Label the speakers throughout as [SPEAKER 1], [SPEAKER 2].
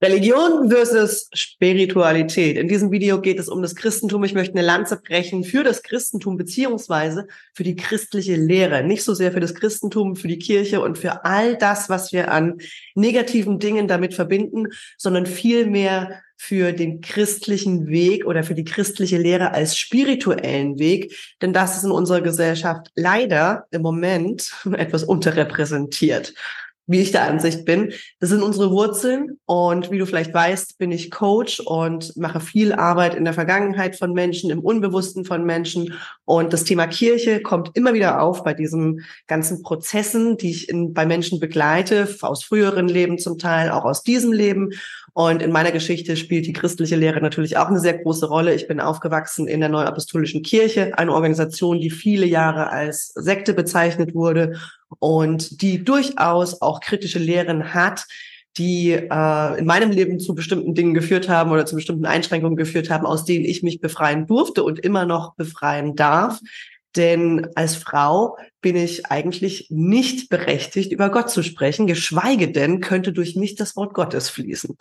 [SPEAKER 1] Religion versus Spiritualität. In diesem Video geht es um das Christentum. Ich möchte eine Lanze brechen für das Christentum beziehungsweise für die christliche Lehre. Nicht so sehr für das Christentum, für die Kirche und für all das, was wir an negativen Dingen damit verbinden, sondern vielmehr für den christlichen Weg oder für die christliche Lehre als spirituellen Weg. Denn das ist in unserer Gesellschaft leider im Moment etwas unterrepräsentiert wie ich der Ansicht bin. Das sind unsere Wurzeln und wie du vielleicht weißt, bin ich Coach und mache viel Arbeit in der Vergangenheit von Menschen, im Unbewussten von Menschen und das Thema Kirche kommt immer wieder auf bei diesen ganzen Prozessen, die ich in, bei Menschen begleite, aus früheren Leben zum Teil, auch aus diesem Leben und in meiner Geschichte spielt die christliche Lehre natürlich auch eine sehr große Rolle. Ich bin aufgewachsen in der Neuapostolischen Kirche, eine Organisation, die viele Jahre als Sekte bezeichnet wurde und die durchaus auch kritische Lehren hat, die äh, in meinem Leben zu bestimmten Dingen geführt haben oder zu bestimmten Einschränkungen geführt haben, aus denen ich mich befreien durfte und immer noch befreien darf. Denn als Frau bin ich eigentlich nicht berechtigt, über Gott zu sprechen, geschweige denn könnte durch mich das Wort Gottes fließen.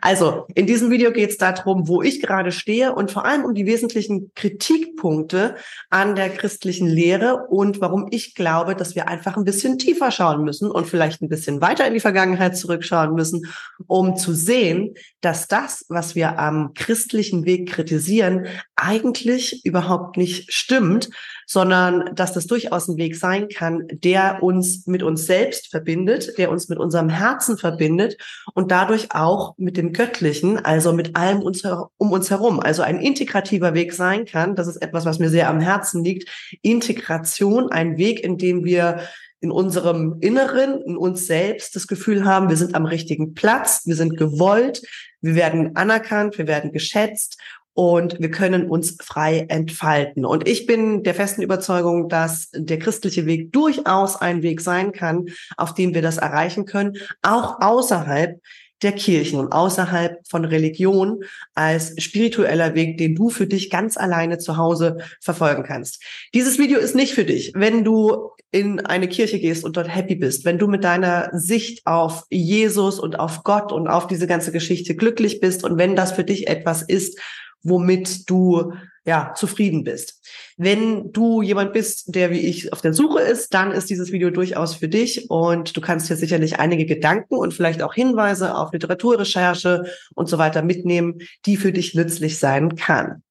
[SPEAKER 1] Also in diesem Video geht es darum, wo ich gerade stehe und vor allem um die wesentlichen Kritikpunkte an der christlichen Lehre und warum ich glaube, dass wir einfach ein bisschen tiefer schauen müssen und vielleicht ein bisschen weiter in die Vergangenheit zurückschauen müssen, um zu sehen, dass das, was wir am christlichen Weg kritisieren, eigentlich überhaupt nicht stimmt, sondern dass das durchaus ein Weg sein kann, der uns mit uns selbst verbindet, der uns mit unserem Herzen verbindet und dadurch auch mit dem Göttlichen, also mit allem uns, um uns herum. Also ein integrativer Weg sein kann. Das ist etwas, was mir sehr am Herzen liegt. Integration, ein Weg, in dem wir in unserem Inneren, in uns selbst das Gefühl haben, wir sind am richtigen Platz, wir sind gewollt, wir werden anerkannt, wir werden geschätzt und wir können uns frei entfalten. Und ich bin der festen Überzeugung, dass der christliche Weg durchaus ein Weg sein kann, auf dem wir das erreichen können, auch außerhalb der Kirchen und außerhalb von Religion als spiritueller Weg, den du für dich ganz alleine zu Hause verfolgen kannst. Dieses Video ist nicht für dich, wenn du in eine Kirche gehst und dort happy bist, wenn du mit deiner Sicht auf Jesus und auf Gott und auf diese ganze Geschichte glücklich bist und wenn das für dich etwas ist, womit du ja zufrieden bist. Wenn du jemand bist, der wie ich auf der Suche ist, dann ist dieses Video durchaus für dich und du kannst hier sicherlich einige Gedanken und vielleicht auch Hinweise auf Literaturrecherche und so weiter mitnehmen, die für dich nützlich sein kann.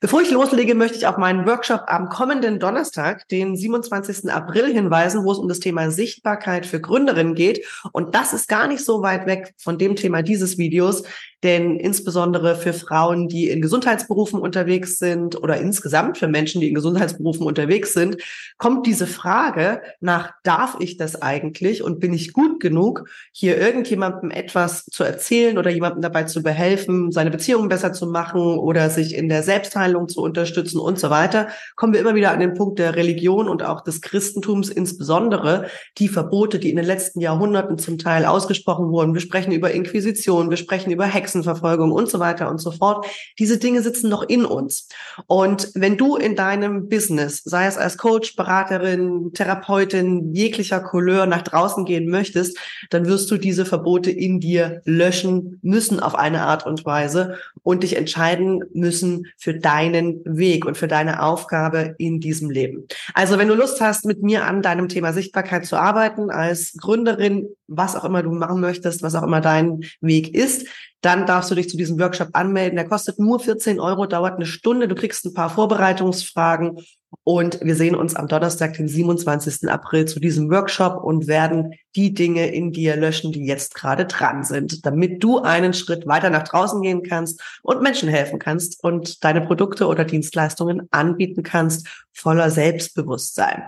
[SPEAKER 1] Bevor ich loslege, möchte ich auf meinen Workshop am kommenden Donnerstag, den 27. April, hinweisen, wo es um das Thema Sichtbarkeit für Gründerinnen geht. Und das ist gar nicht so weit weg von dem Thema dieses Videos, denn insbesondere für Frauen, die in Gesundheitsberufen unterwegs sind oder insgesamt für Menschen, die in Gesundheitsberufen unterwegs sind, kommt diese Frage nach, darf ich das eigentlich und bin ich gut genug, hier irgendjemandem etwas zu erzählen oder jemandem dabei zu behelfen, seine Beziehungen besser zu machen oder sich in der Selbstheilung zu unterstützen und so weiter, kommen wir immer wieder an den Punkt der Religion und auch des Christentums insbesondere, die Verbote, die in den letzten Jahrhunderten zum Teil ausgesprochen wurden. Wir sprechen über Inquisition, wir sprechen über Hexen, Hexenverfolgung und so weiter und so fort. Diese Dinge sitzen noch in uns. Und wenn du in deinem Business, sei es als Coach, Beraterin, Therapeutin, jeglicher Couleur nach draußen gehen möchtest, dann wirst du diese Verbote in dir löschen müssen auf eine Art und Weise und dich entscheiden müssen für deinen Weg und für deine Aufgabe in diesem Leben. Also wenn du Lust hast, mit mir an deinem Thema Sichtbarkeit zu arbeiten, als Gründerin, was auch immer du machen möchtest, was auch immer dein Weg ist, dann darfst du dich zu diesem Workshop anmelden. Der kostet nur 14 Euro, dauert eine Stunde. Du kriegst ein paar Vorbereitungsfragen und wir sehen uns am Donnerstag, den 27. April zu diesem Workshop und werden die Dinge in dir löschen, die jetzt gerade dran sind, damit du einen Schritt weiter nach draußen gehen kannst und Menschen helfen kannst und deine Produkte oder Dienstleistungen anbieten kannst, voller Selbstbewusstsein.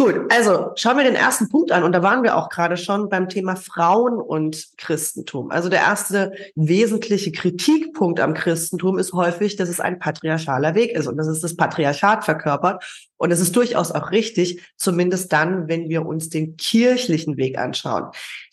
[SPEAKER 1] Gut, also schauen wir den ersten Punkt an und da waren wir auch gerade schon beim Thema Frauen und Christentum. Also der erste wesentliche Kritikpunkt am Christentum ist häufig, dass es ein patriarchaler Weg ist und dass es das Patriarchat verkörpert. Und es ist durchaus auch richtig, zumindest dann, wenn wir uns den kirchlichen Weg anschauen.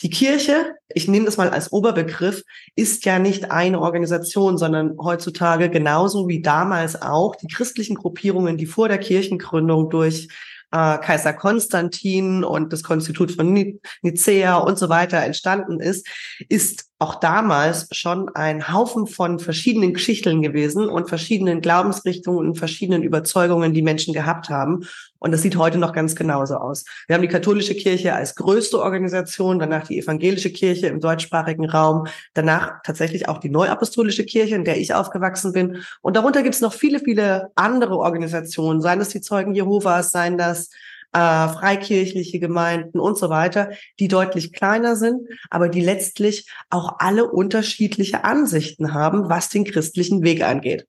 [SPEAKER 1] Die Kirche, ich nehme das mal als Oberbegriff, ist ja nicht eine Organisation, sondern heutzutage genauso wie damals auch die christlichen Gruppierungen, die vor der Kirchengründung durch äh, Kaiser Konstantin und das Konstitut von Nicea und so weiter entstanden ist, ist auch damals schon ein Haufen von verschiedenen Geschichten gewesen und verschiedenen Glaubensrichtungen und verschiedenen Überzeugungen, die Menschen gehabt haben. Und das sieht heute noch ganz genauso aus. Wir haben die katholische Kirche als größte Organisation, danach die evangelische Kirche im deutschsprachigen Raum, danach tatsächlich auch die neuapostolische Kirche, in der ich aufgewachsen bin. Und darunter gibt es noch viele, viele andere Organisationen, seien das die Zeugen Jehovas, seien das äh, freikirchliche Gemeinden und so weiter, die deutlich kleiner sind, aber die letztlich auch alle unterschiedliche Ansichten haben, was den christlichen Weg angeht.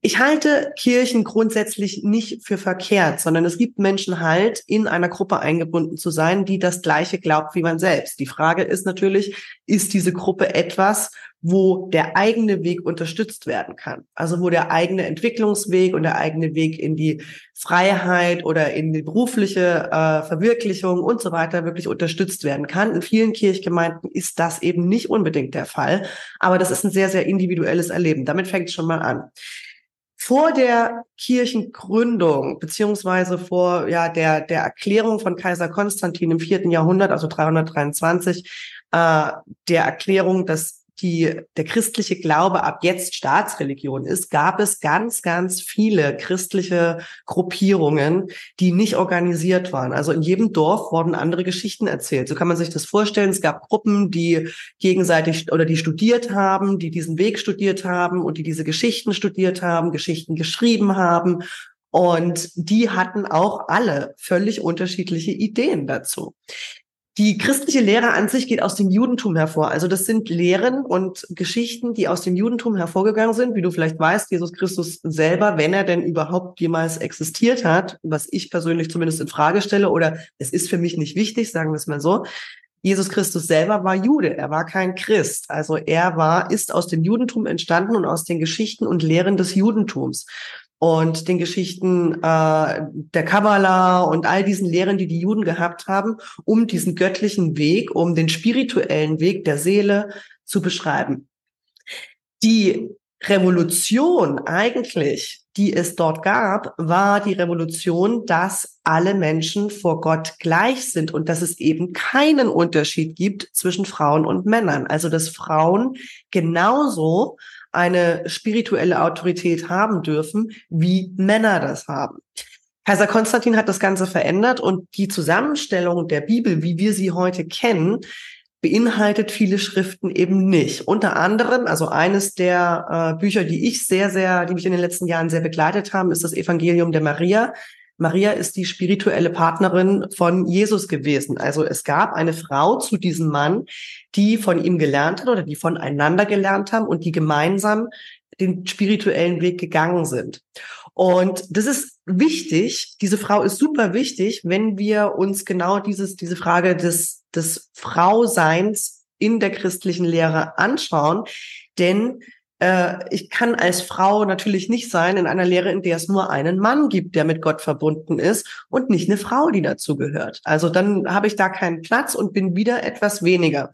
[SPEAKER 1] Ich halte Kirchen grundsätzlich nicht für verkehrt, sondern es gibt Menschen halt, in einer Gruppe eingebunden zu sein, die das Gleiche glaubt wie man selbst. Die Frage ist natürlich, ist diese Gruppe etwas, wo der eigene Weg unterstützt werden kann. Also wo der eigene Entwicklungsweg und der eigene Weg in die Freiheit oder in die berufliche äh, Verwirklichung und so weiter wirklich unterstützt werden kann. In vielen Kirchgemeinden ist das eben nicht unbedingt der Fall, aber das ist ein sehr, sehr individuelles Erleben. Damit fängt es schon mal an. Vor der Kirchengründung beziehungsweise vor ja der der Erklärung von Kaiser Konstantin im vierten Jahrhundert, also 323, äh, der Erklärung, dass die, der christliche Glaube ab jetzt Staatsreligion ist, gab es ganz, ganz viele christliche Gruppierungen, die nicht organisiert waren. Also in jedem Dorf wurden andere Geschichten erzählt. So kann man sich das vorstellen. Es gab Gruppen, die gegenseitig oder die studiert haben, die diesen Weg studiert haben und die diese Geschichten studiert haben, Geschichten geschrieben haben. Und die hatten auch alle völlig unterschiedliche Ideen dazu. Die christliche Lehre an sich geht aus dem Judentum hervor. Also das sind Lehren und Geschichten, die aus dem Judentum hervorgegangen sind. Wie du vielleicht weißt, Jesus Christus selber, wenn er denn überhaupt jemals existiert hat, was ich persönlich zumindest in Frage stelle, oder es ist für mich nicht wichtig, sagen wir es mal so. Jesus Christus selber war Jude, er war kein Christ. Also er war, ist aus dem Judentum entstanden und aus den Geschichten und Lehren des Judentums und den Geschichten äh, der Kabbala und all diesen Lehren, die die Juden gehabt haben, um diesen göttlichen Weg, um den spirituellen Weg der Seele zu beschreiben. Die Revolution eigentlich, die es dort gab, war die Revolution, dass alle Menschen vor Gott gleich sind und dass es eben keinen Unterschied gibt zwischen Frauen und Männern. Also dass Frauen genauso eine spirituelle Autorität haben dürfen, wie Männer das haben. Kaiser Konstantin hat das Ganze verändert und die Zusammenstellung der Bibel, wie wir sie heute kennen, beinhaltet viele Schriften eben nicht. Unter anderem, also eines der äh, Bücher, die ich sehr, sehr, die mich in den letzten Jahren sehr begleitet haben, ist das Evangelium der Maria. Maria ist die spirituelle Partnerin von Jesus gewesen. Also es gab eine Frau zu diesem Mann, die von ihm gelernt hat oder die voneinander gelernt haben und die gemeinsam den spirituellen Weg gegangen sind. Und das ist wichtig. Diese Frau ist super wichtig, wenn wir uns genau dieses, diese Frage des, des Frauseins in der christlichen Lehre anschauen. Denn äh, ich kann als Frau natürlich nicht sein in einer Lehre, in der es nur einen Mann gibt, der mit Gott verbunden ist und nicht eine Frau, die dazu gehört. Also dann habe ich da keinen Platz und bin wieder etwas weniger.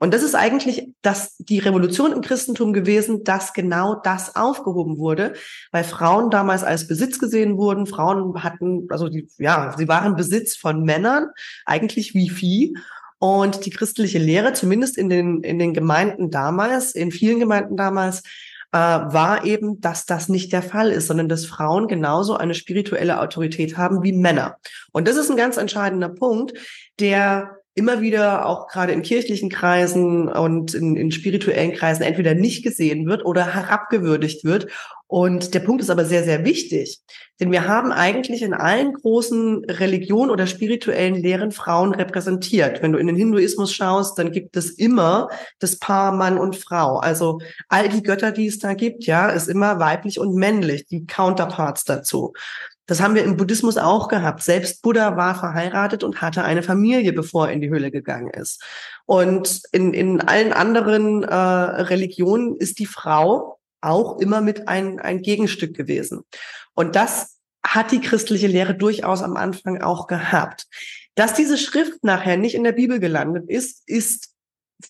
[SPEAKER 1] Und das ist eigentlich das, die Revolution im Christentum gewesen, dass genau das aufgehoben wurde, weil Frauen damals als Besitz gesehen wurden. Frauen hatten, also die, ja, sie waren Besitz von Männern, eigentlich wie Vieh. Und die christliche Lehre, zumindest in den, in den Gemeinden damals, in vielen Gemeinden damals, äh, war eben, dass das nicht der Fall ist, sondern dass Frauen genauso eine spirituelle Autorität haben wie Männer. Und das ist ein ganz entscheidender Punkt, der immer wieder auch gerade in kirchlichen Kreisen und in, in spirituellen Kreisen entweder nicht gesehen wird oder herabgewürdigt wird. Und der Punkt ist aber sehr, sehr wichtig, denn wir haben eigentlich in allen großen Religionen oder spirituellen Lehren Frauen repräsentiert. Wenn du in den Hinduismus schaust, dann gibt es immer das Paar Mann und Frau. Also all die Götter, die es da gibt, ja, ist immer weiblich und männlich, die Counterparts dazu. Das haben wir im Buddhismus auch gehabt. Selbst Buddha war verheiratet und hatte eine Familie, bevor er in die Höhle gegangen ist. Und in, in allen anderen äh, Religionen ist die Frau auch immer mit ein, ein Gegenstück gewesen. Und das hat die christliche Lehre durchaus am Anfang auch gehabt. Dass diese Schrift nachher nicht in der Bibel gelandet ist, ist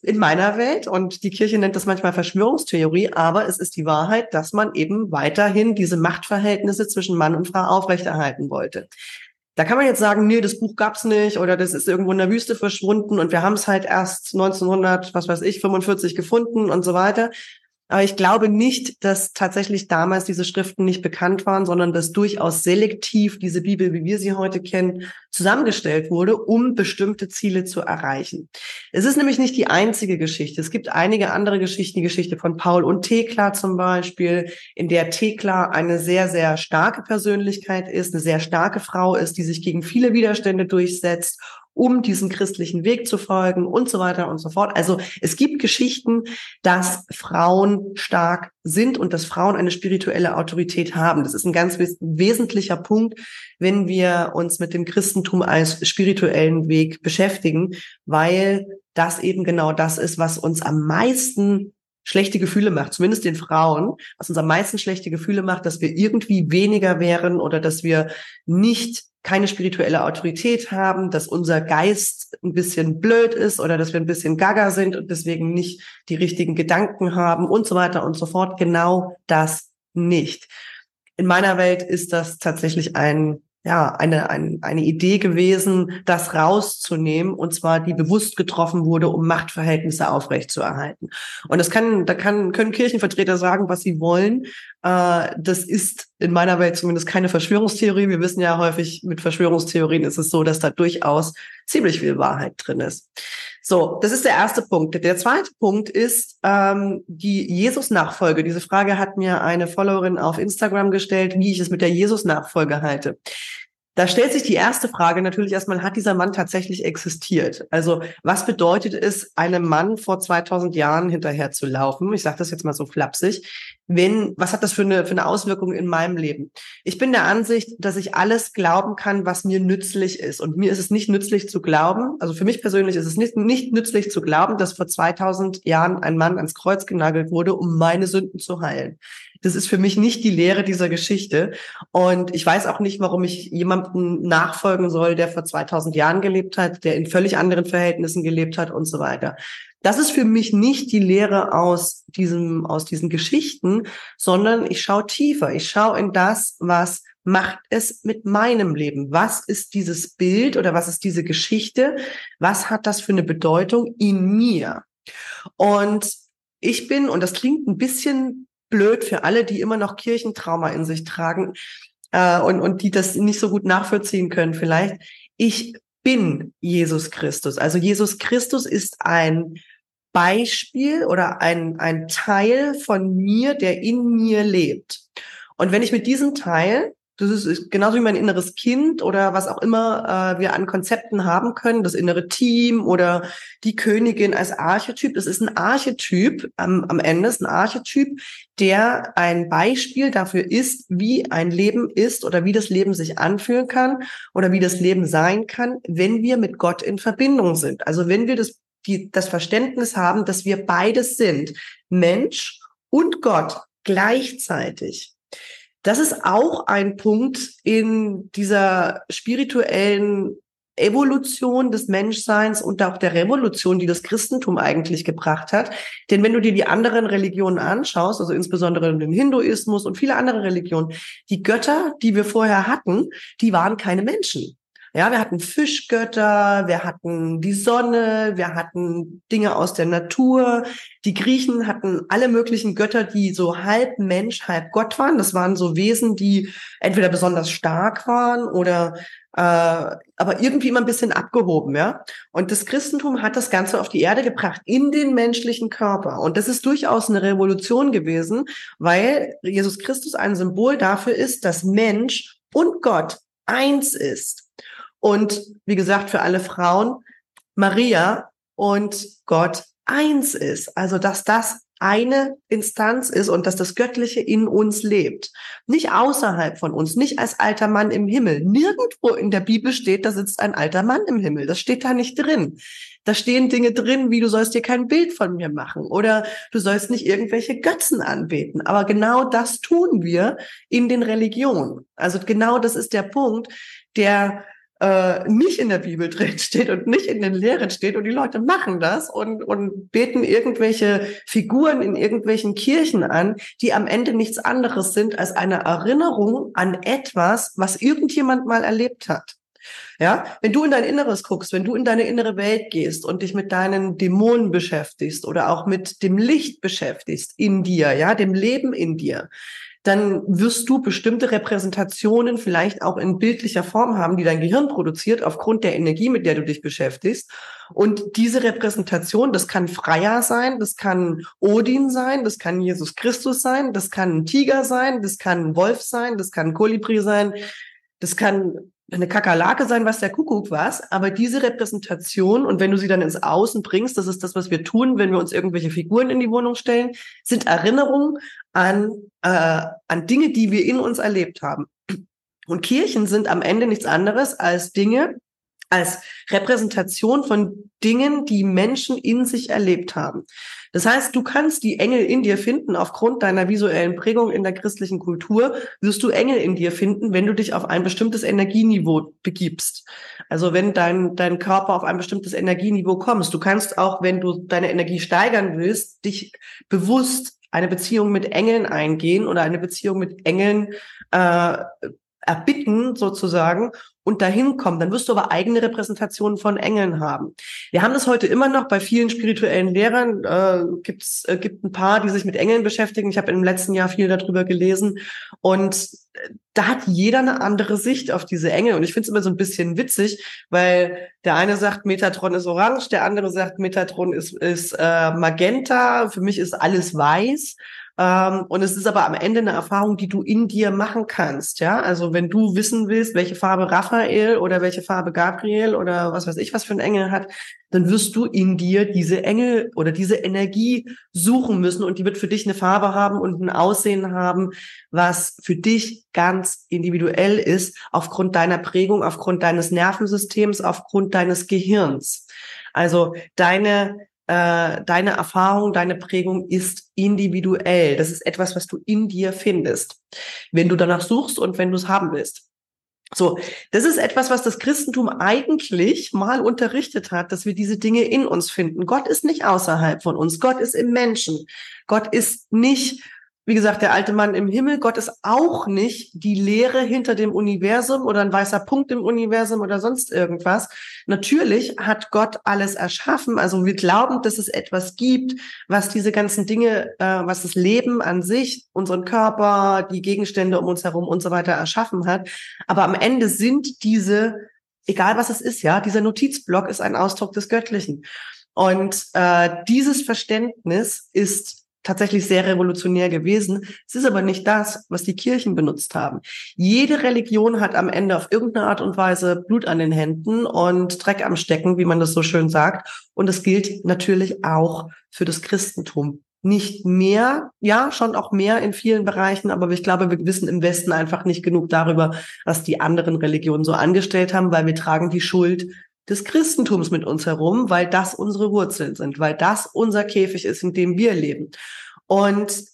[SPEAKER 1] in meiner Welt und die Kirche nennt das manchmal Verschwörungstheorie, aber es ist die Wahrheit, dass man eben weiterhin diese Machtverhältnisse zwischen Mann und Frau aufrechterhalten wollte. Da kann man jetzt sagen, nee, das Buch gab's nicht oder das ist irgendwo in der Wüste verschwunden und wir haben es halt erst 1900, was weiß ich, 45 gefunden und so weiter. Aber ich glaube nicht, dass tatsächlich damals diese Schriften nicht bekannt waren, sondern dass durchaus selektiv diese Bibel, wie wir sie heute kennen, zusammengestellt wurde, um bestimmte Ziele zu erreichen. Es ist nämlich nicht die einzige Geschichte. Es gibt einige andere Geschichten, die Geschichte von Paul und Thekla zum Beispiel, in der Thekla eine sehr, sehr starke Persönlichkeit ist, eine sehr starke Frau ist, die sich gegen viele Widerstände durchsetzt um diesen christlichen Weg zu folgen und so weiter und so fort. Also es gibt Geschichten, dass Frauen stark sind und dass Frauen eine spirituelle Autorität haben. Das ist ein ganz wes wesentlicher Punkt, wenn wir uns mit dem Christentum als spirituellen Weg beschäftigen, weil das eben genau das ist, was uns am meisten schlechte Gefühle macht, zumindest den Frauen, was uns am meisten schlechte Gefühle macht, dass wir irgendwie weniger wären oder dass wir nicht keine spirituelle Autorität haben, dass unser Geist ein bisschen blöd ist oder dass wir ein bisschen gaga sind und deswegen nicht die richtigen Gedanken haben und so weiter und so fort. Genau das nicht. In meiner Welt ist das tatsächlich ein ja, eine, ein, eine Idee gewesen, das rauszunehmen, und zwar die bewusst getroffen wurde, um Machtverhältnisse aufrechtzuerhalten. Und das kann, da kann, können Kirchenvertreter sagen, was sie wollen. Äh, das ist in meiner Welt zumindest keine Verschwörungstheorie. Wir wissen ja häufig, mit Verschwörungstheorien ist es so, dass da durchaus ziemlich viel Wahrheit drin ist. So, das ist der erste Punkt. Der zweite Punkt ist ähm, die Jesus-Nachfolge. Diese Frage hat mir eine Followerin auf Instagram gestellt, wie ich es mit der Jesus-Nachfolge halte. Da stellt sich die erste Frage natürlich erstmal, hat dieser Mann tatsächlich existiert? Also was bedeutet es, einem Mann vor 2000 Jahren hinterher zu laufen? Ich sage das jetzt mal so flapsig. Wenn, was hat das für eine, für eine Auswirkung in meinem Leben? Ich bin der Ansicht, dass ich alles glauben kann, was mir nützlich ist. Und mir ist es nicht nützlich zu glauben, also für mich persönlich ist es nicht, nicht nützlich zu glauben, dass vor 2000 Jahren ein Mann ans Kreuz genagelt wurde, um meine Sünden zu heilen. Das ist für mich nicht die Lehre dieser Geschichte. Und ich weiß auch nicht, warum ich jemandem nachfolgen soll, der vor 2000 Jahren gelebt hat, der in völlig anderen Verhältnissen gelebt hat und so weiter. Das ist für mich nicht die Lehre aus diesem, aus diesen Geschichten, sondern ich schaue tiefer. Ich schaue in das, was macht es mit meinem Leben? Was ist dieses Bild oder was ist diese Geschichte? Was hat das für eine Bedeutung in mir? Und ich bin, und das klingt ein bisschen blöd für alle, die immer noch Kirchentrauma in sich tragen äh, und, und die das nicht so gut nachvollziehen können vielleicht. Ich bin Jesus Christus. Also Jesus Christus ist ein Beispiel oder ein, ein Teil von mir, der in mir lebt. Und wenn ich mit diesem Teil das ist genauso wie mein inneres Kind oder was auch immer äh, wir an Konzepten haben können, das innere Team oder die Königin als Archetyp. Das ist ein Archetyp am, am Ende, ist ein Archetyp, der ein Beispiel dafür ist, wie ein Leben ist oder wie das Leben sich anfühlen kann oder wie das Leben sein kann, wenn wir mit Gott in Verbindung sind. Also wenn wir das, die, das Verständnis haben, dass wir beides sind, Mensch und Gott gleichzeitig. Das ist auch ein Punkt in dieser spirituellen Evolution des Menschseins und auch der Revolution, die das Christentum eigentlich gebracht hat. Denn wenn du dir die anderen Religionen anschaust, also insbesondere den Hinduismus und viele andere Religionen, die Götter, die wir vorher hatten, die waren keine Menschen. Ja, wir hatten Fischgötter, wir hatten die Sonne, wir hatten Dinge aus der Natur. Die Griechen hatten alle möglichen Götter, die so halb Mensch, halb Gott waren. Das waren so Wesen, die entweder besonders stark waren oder äh, aber irgendwie immer ein bisschen abgehoben, ja. Und das Christentum hat das Ganze auf die Erde gebracht, in den menschlichen Körper. Und das ist durchaus eine Revolution gewesen, weil Jesus Christus ein Symbol dafür ist, dass Mensch und Gott eins ist. Und wie gesagt, für alle Frauen, Maria und Gott eins ist. Also, dass das eine Instanz ist und dass das Göttliche in uns lebt. Nicht außerhalb von uns, nicht als alter Mann im Himmel. Nirgendwo in der Bibel steht, da sitzt ein alter Mann im Himmel. Das steht da nicht drin. Da stehen Dinge drin, wie du sollst dir kein Bild von mir machen oder du sollst nicht irgendwelche Götzen anbeten. Aber genau das tun wir in den Religionen. Also genau das ist der Punkt, der äh, nicht in der Bibel drin steht und nicht in den Lehren steht und die Leute machen das und, und beten irgendwelche Figuren in irgendwelchen Kirchen an, die am Ende nichts anderes sind als eine Erinnerung an etwas, was irgendjemand mal erlebt hat. Ja, wenn du in dein Inneres guckst, wenn du in deine innere Welt gehst und dich mit deinen Dämonen beschäftigst oder auch mit dem Licht beschäftigst in dir, ja, dem Leben in dir, dann wirst du bestimmte Repräsentationen vielleicht auch in bildlicher Form haben, die dein Gehirn produziert aufgrund der Energie, mit der du dich beschäftigst. Und diese Repräsentation, das kann Freier sein, das kann Odin sein, das kann Jesus Christus sein, das kann ein Tiger sein, das kann ein Wolf sein, das kann ein Kolibri sein, das kann eine Kakerlake sein, was der Kuckuck was, aber diese Repräsentation und wenn du sie dann ins Außen bringst, das ist das, was wir tun, wenn wir uns irgendwelche Figuren in die Wohnung stellen, sind Erinnerungen an, äh, an Dinge, die wir in uns erlebt haben. Und Kirchen sind am Ende nichts anderes als Dinge, als Repräsentation von Dingen, die Menschen in sich erlebt haben. Das heißt, du kannst die Engel in dir finden aufgrund deiner visuellen Prägung in der christlichen Kultur, wirst du Engel in dir finden, wenn du dich auf ein bestimmtes Energieniveau begibst. Also wenn dein, dein Körper auf ein bestimmtes Energieniveau kommst. Du kannst auch, wenn du deine Energie steigern willst, dich bewusst eine Beziehung mit Engeln eingehen oder eine Beziehung mit Engeln äh, erbitten sozusagen und dahin kommen, dann wirst du aber eigene Repräsentationen von Engeln haben. Wir haben das heute immer noch bei vielen spirituellen Lehrern. Äh, gibt's äh, gibt ein paar, die sich mit Engeln beschäftigen. Ich habe im letzten Jahr viel darüber gelesen und äh, da hat jeder eine andere Sicht auf diese Engel und ich finde es immer so ein bisschen witzig, weil der eine sagt Metatron ist orange, der andere sagt Metatron ist ist äh, magenta. Für mich ist alles weiß. Ähm, und es ist aber am Ende eine Erfahrung, die du in dir machen kannst. Ja, also wenn du wissen willst, welche Farbe Raphael oder welche Farbe Gabriel oder was weiß ich, was für ein Engel hat, dann wirst du in dir diese Engel oder diese Energie suchen müssen und die wird für dich eine Farbe haben und ein Aussehen haben, was für dich ganz individuell ist, aufgrund deiner Prägung, aufgrund deines Nervensystems, aufgrund deines Gehirns. Also deine äh, deine Erfahrung, deine Prägung ist individuell. Das ist etwas, was du in dir findest, wenn du danach suchst und wenn du es haben willst. So, das ist etwas, was das Christentum eigentlich mal unterrichtet hat, dass wir diese Dinge in uns finden. Gott ist nicht außerhalb von uns. Gott ist im Menschen. Gott ist nicht wie gesagt, der alte Mann im Himmel, Gott ist auch nicht die Leere hinter dem Universum oder ein weißer Punkt im Universum oder sonst irgendwas. Natürlich hat Gott alles erschaffen. Also wir glauben, dass es etwas gibt, was diese ganzen Dinge, äh, was das Leben an sich, unseren Körper, die Gegenstände um uns herum und so weiter erschaffen hat. Aber am Ende sind diese, egal was es ist, ja, dieser Notizblock ist ein Ausdruck des Göttlichen. Und äh, dieses Verständnis ist tatsächlich sehr revolutionär gewesen. Es ist aber nicht das, was die Kirchen benutzt haben. Jede Religion hat am Ende auf irgendeine Art und Weise Blut an den Händen und Dreck am Stecken, wie man das so schön sagt. Und das gilt natürlich auch für das Christentum. Nicht mehr, ja, schon auch mehr in vielen Bereichen, aber ich glaube, wir wissen im Westen einfach nicht genug darüber, was die anderen Religionen so angestellt haben, weil wir tragen die Schuld des Christentums mit uns herum, weil das unsere Wurzeln sind, weil das unser Käfig ist, in dem wir leben. Und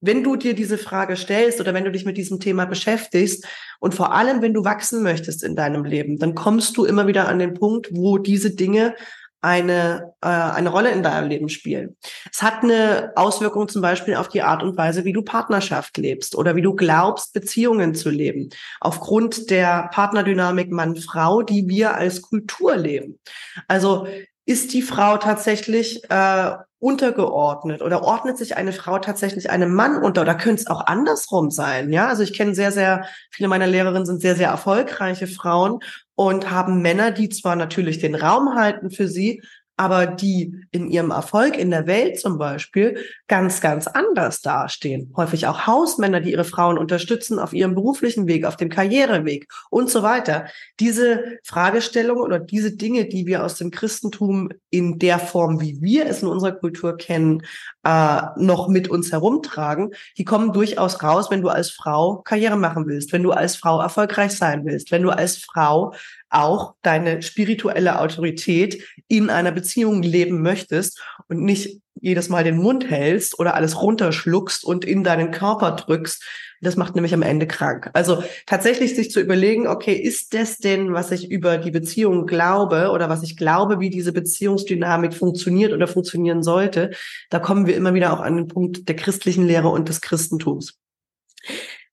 [SPEAKER 1] wenn du dir diese Frage stellst oder wenn du dich mit diesem Thema beschäftigst und vor allem, wenn du wachsen möchtest in deinem Leben, dann kommst du immer wieder an den Punkt, wo diese Dinge eine, äh, eine Rolle in deinem Leben spielen. Es hat eine Auswirkung zum Beispiel auf die Art und Weise, wie du Partnerschaft lebst oder wie du glaubst, Beziehungen zu leben. Aufgrund der Partnerdynamik Mann-Frau, die wir als Kultur leben. Also ist die Frau tatsächlich äh, untergeordnet oder ordnet sich eine Frau tatsächlich einem Mann unter oder könnte es auch andersrum sein? Ja, also ich kenne sehr, sehr viele meiner Lehrerinnen sind sehr, sehr erfolgreiche Frauen und haben Männer, die zwar natürlich den Raum halten für sie, aber die in ihrem Erfolg in der Welt zum Beispiel ganz, ganz anders dastehen. Häufig auch Hausmänner, die ihre Frauen unterstützen auf ihrem beruflichen Weg, auf dem Karriereweg und so weiter. Diese Fragestellungen oder diese Dinge, die wir aus dem Christentum in der Form, wie wir es in unserer Kultur kennen, äh, noch mit uns herumtragen, die kommen durchaus raus, wenn du als Frau Karriere machen willst, wenn du als Frau erfolgreich sein willst, wenn du als Frau auch deine spirituelle Autorität in einer Beziehung leben möchtest und nicht jedes Mal den Mund hältst oder alles runterschluckst und in deinen Körper drückst. Das macht nämlich am Ende krank. Also tatsächlich sich zu überlegen, okay, ist das denn, was ich über die Beziehung glaube oder was ich glaube, wie diese Beziehungsdynamik funktioniert oder funktionieren sollte, da kommen wir immer wieder auch an den Punkt der christlichen Lehre und des Christentums.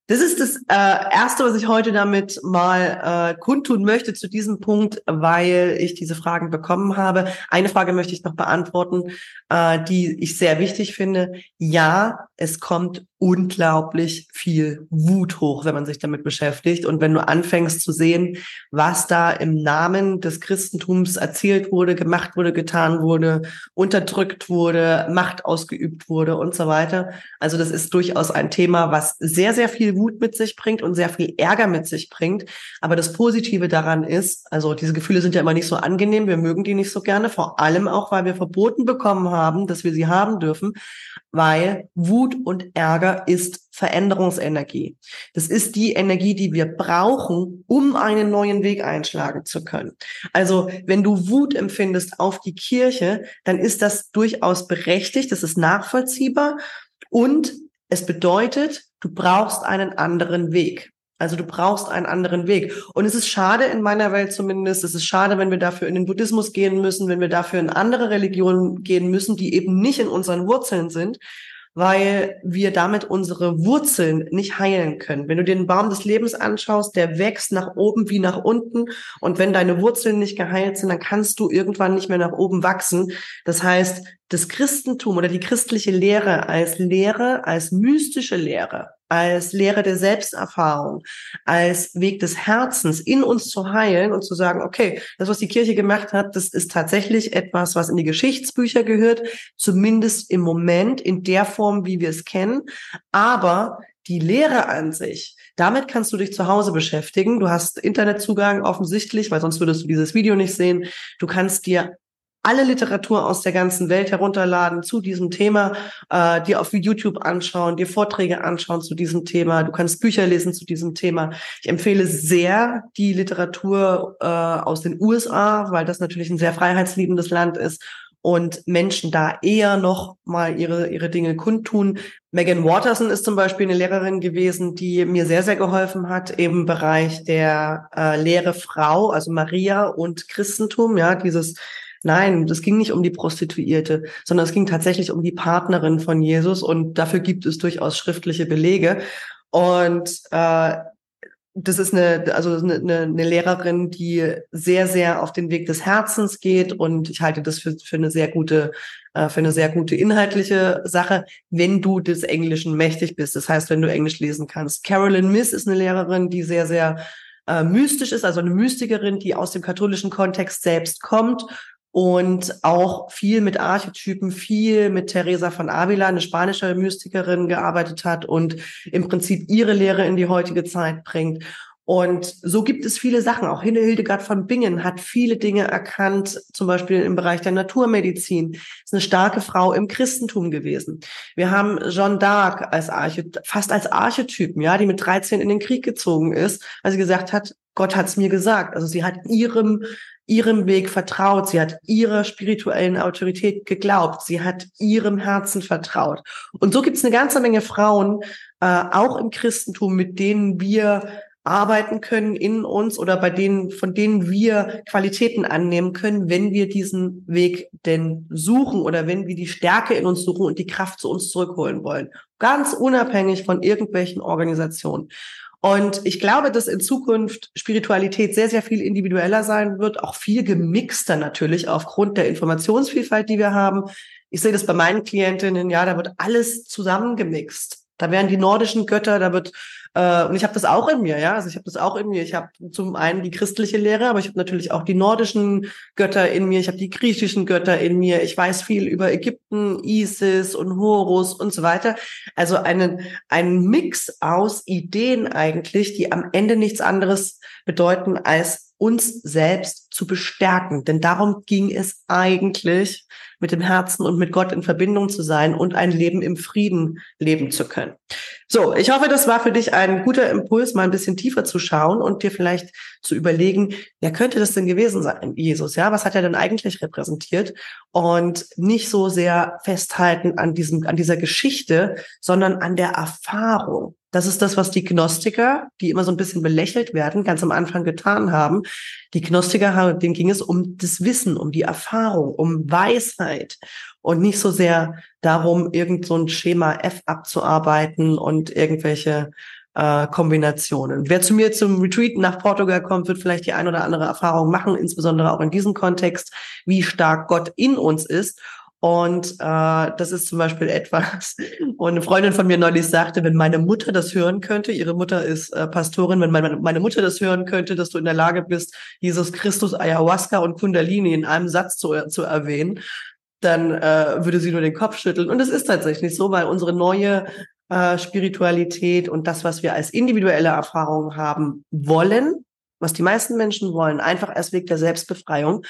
[SPEAKER 1] Das ist das äh, Erste, was ich heute damit mal äh, kundtun möchte zu diesem Punkt, weil ich diese Fragen bekommen habe. Eine Frage möchte ich noch beantworten, äh, die ich sehr wichtig finde. Ja, es kommt unglaublich viel Wut hoch, wenn man sich damit beschäftigt. Und wenn du anfängst zu sehen, was da im Namen des Christentums erzählt wurde, gemacht wurde, getan wurde, unterdrückt wurde, Macht ausgeübt wurde und so weiter. Also das ist durchaus ein Thema, was sehr, sehr viel Wut mit sich bringt und sehr viel Ärger mit sich bringt. Aber das Positive daran ist, also diese Gefühle sind ja immer nicht so angenehm, wir mögen die nicht so gerne, vor allem auch, weil wir verboten bekommen haben, dass wir sie haben dürfen weil Wut und Ärger ist Veränderungsenergie. Das ist die Energie, die wir brauchen, um einen neuen Weg einschlagen zu können. Also wenn du Wut empfindest auf die Kirche, dann ist das durchaus berechtigt, das ist nachvollziehbar und es bedeutet, du brauchst einen anderen Weg. Also du brauchst einen anderen Weg. Und es ist schade in meiner Welt zumindest, es ist schade, wenn wir dafür in den Buddhismus gehen müssen, wenn wir dafür in andere Religionen gehen müssen, die eben nicht in unseren Wurzeln sind, weil wir damit unsere Wurzeln nicht heilen können. Wenn du den Baum des Lebens anschaust, der wächst nach oben wie nach unten. Und wenn deine Wurzeln nicht geheilt sind, dann kannst du irgendwann nicht mehr nach oben wachsen. Das heißt, das Christentum oder die christliche Lehre als Lehre, als mystische Lehre, als Lehre der Selbsterfahrung, als Weg des Herzens in uns zu heilen und zu sagen, okay, das, was die Kirche gemacht hat, das ist tatsächlich etwas, was in die Geschichtsbücher gehört, zumindest im Moment in der Form, wie wir es kennen. Aber die Lehre an sich, damit kannst du dich zu Hause beschäftigen. Du hast Internetzugang offensichtlich, weil sonst würdest du dieses Video nicht sehen. Du kannst dir alle Literatur aus der ganzen Welt herunterladen zu diesem Thema, äh, dir auf YouTube anschauen, dir Vorträge anschauen zu diesem Thema. Du kannst Bücher lesen zu diesem Thema. Ich empfehle sehr die Literatur äh, aus den USA, weil das natürlich ein sehr freiheitsliebendes Land ist und Menschen da eher noch mal ihre, ihre Dinge kundtun. Megan Waterson ist zum Beispiel eine Lehrerin gewesen, die mir sehr, sehr geholfen hat im Bereich der äh, Lehre Frau, also Maria und Christentum, ja, dieses Nein, das ging nicht um die Prostituierte, sondern es ging tatsächlich um die Partnerin von Jesus und dafür gibt es durchaus schriftliche Belege. Und äh, das ist eine, also eine, eine Lehrerin, die sehr, sehr auf den Weg des Herzens geht und ich halte das für, für eine sehr gute, äh, für eine sehr gute inhaltliche Sache, wenn du des Englischen mächtig bist. Das heißt, wenn du Englisch lesen kannst. Carolyn Miss ist eine Lehrerin, die sehr, sehr äh, mystisch ist, also eine Mystikerin, die aus dem katholischen Kontext selbst kommt und auch viel mit Archetypen, viel mit Teresa von Avila, eine spanische Mystikerin, gearbeitet hat und im Prinzip ihre Lehre in die heutige Zeit bringt. Und so gibt es viele Sachen. Auch Hildegard von Bingen hat viele Dinge erkannt, zum Beispiel im Bereich der Naturmedizin. Ist eine starke Frau im Christentum gewesen. Wir haben Jeanne d'Arc als Archetyp, fast als Archetypen, ja, die mit 13 in den Krieg gezogen ist, weil sie gesagt hat, Gott hat es mir gesagt. Also sie hat ihrem ihrem Weg vertraut, sie hat ihrer spirituellen Autorität geglaubt, sie hat ihrem Herzen vertraut. Und so gibt es eine ganze Menge Frauen, äh, auch im Christentum, mit denen wir arbeiten können in uns oder bei denen, von denen wir Qualitäten annehmen können, wenn wir diesen Weg denn suchen oder wenn wir die Stärke in uns suchen und die Kraft zu uns zurückholen wollen. Ganz unabhängig von irgendwelchen Organisationen. Und ich glaube, dass in Zukunft Spiritualität sehr, sehr viel individueller sein wird, auch viel gemixter natürlich aufgrund der Informationsvielfalt, die wir haben. Ich sehe das bei meinen Klientinnen, ja, da wird alles zusammengemixt. Da werden die nordischen Götter, da wird äh, und ich habe das auch in mir, ja. Also ich habe das auch in mir. Ich habe zum einen die christliche Lehre, aber ich habe natürlich auch die nordischen Götter in mir. Ich habe die griechischen Götter in mir. Ich weiß viel über Ägypten, Isis und Horus und so weiter. Also einen einen Mix aus Ideen eigentlich, die am Ende nichts anderes bedeuten als uns selbst zu bestärken. Denn darum ging es eigentlich, mit dem Herzen und mit Gott in Verbindung zu sein und ein Leben im Frieden leben zu können. So, ich hoffe, das war für dich ein guter Impuls, mal ein bisschen tiefer zu schauen und dir vielleicht zu überlegen, wer könnte das denn gewesen sein, Jesus? Ja, was hat er denn eigentlich repräsentiert? Und nicht so sehr festhalten an diesem, an dieser Geschichte, sondern an der Erfahrung. Das ist das, was die Gnostiker, die immer so ein bisschen belächelt werden, ganz am Anfang getan haben. Die Gnostiker, denen ging es um das Wissen, um die Erfahrung, um Weisheit und nicht so sehr darum, irgend so ein Schema F abzuarbeiten und irgendwelche äh, Kombinationen. Wer zu mir zum Retreat nach Portugal kommt, wird vielleicht die ein oder andere Erfahrung machen, insbesondere auch in diesem Kontext, wie stark Gott in uns ist. Und äh, das ist zum Beispiel etwas, und eine Freundin von mir neulich sagte, wenn meine Mutter das hören könnte, ihre Mutter ist äh, Pastorin, wenn meine, meine Mutter das hören könnte, dass du in der Lage bist, Jesus Christus, Ayahuasca und Kundalini in einem Satz zu, zu erwähnen, dann äh, würde sie nur den Kopf schütteln. Und es ist tatsächlich so, weil unsere neue äh, Spiritualität und das, was wir als individuelle Erfahrung haben wollen, was die meisten Menschen wollen, einfach als Weg der Selbstbefreiung,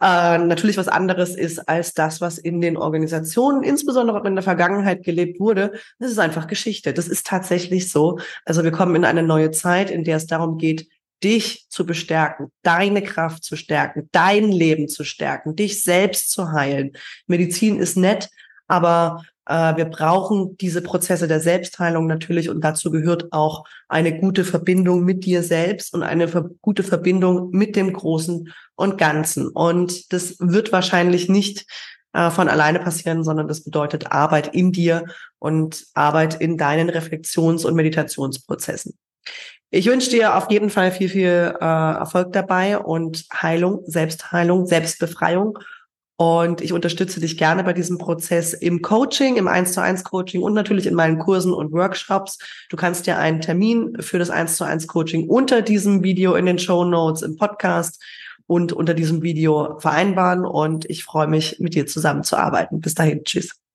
[SPEAKER 1] äh, natürlich was anderes ist als das, was in den Organisationen, insbesondere in der Vergangenheit gelebt wurde. Das ist einfach Geschichte. Das ist tatsächlich so. Also wir kommen in eine neue Zeit, in der es darum geht, dich zu bestärken, deine Kraft zu stärken, dein Leben zu stärken, dich selbst zu heilen. Medizin ist nett, aber äh, wir brauchen diese Prozesse der Selbstheilung natürlich und dazu gehört auch eine gute Verbindung mit dir selbst und eine gute Verbindung mit dem Großen und Ganzen. Und das wird wahrscheinlich nicht äh, von alleine passieren, sondern das bedeutet Arbeit in dir und Arbeit in deinen Reflexions- und Meditationsprozessen. Ich wünsche dir auf jeden Fall viel, viel äh, Erfolg dabei und Heilung, Selbstheilung, Selbstbefreiung und ich unterstütze dich gerne bei diesem Prozess im Coaching, im 1 zu 1 Coaching und natürlich in meinen Kursen und Workshops. Du kannst dir einen Termin für das 1 zu 1 Coaching unter diesem Video in den Show Notes im Podcast und unter diesem Video vereinbaren. Und ich freue mich, mit dir zusammenzuarbeiten. Bis dahin. Tschüss.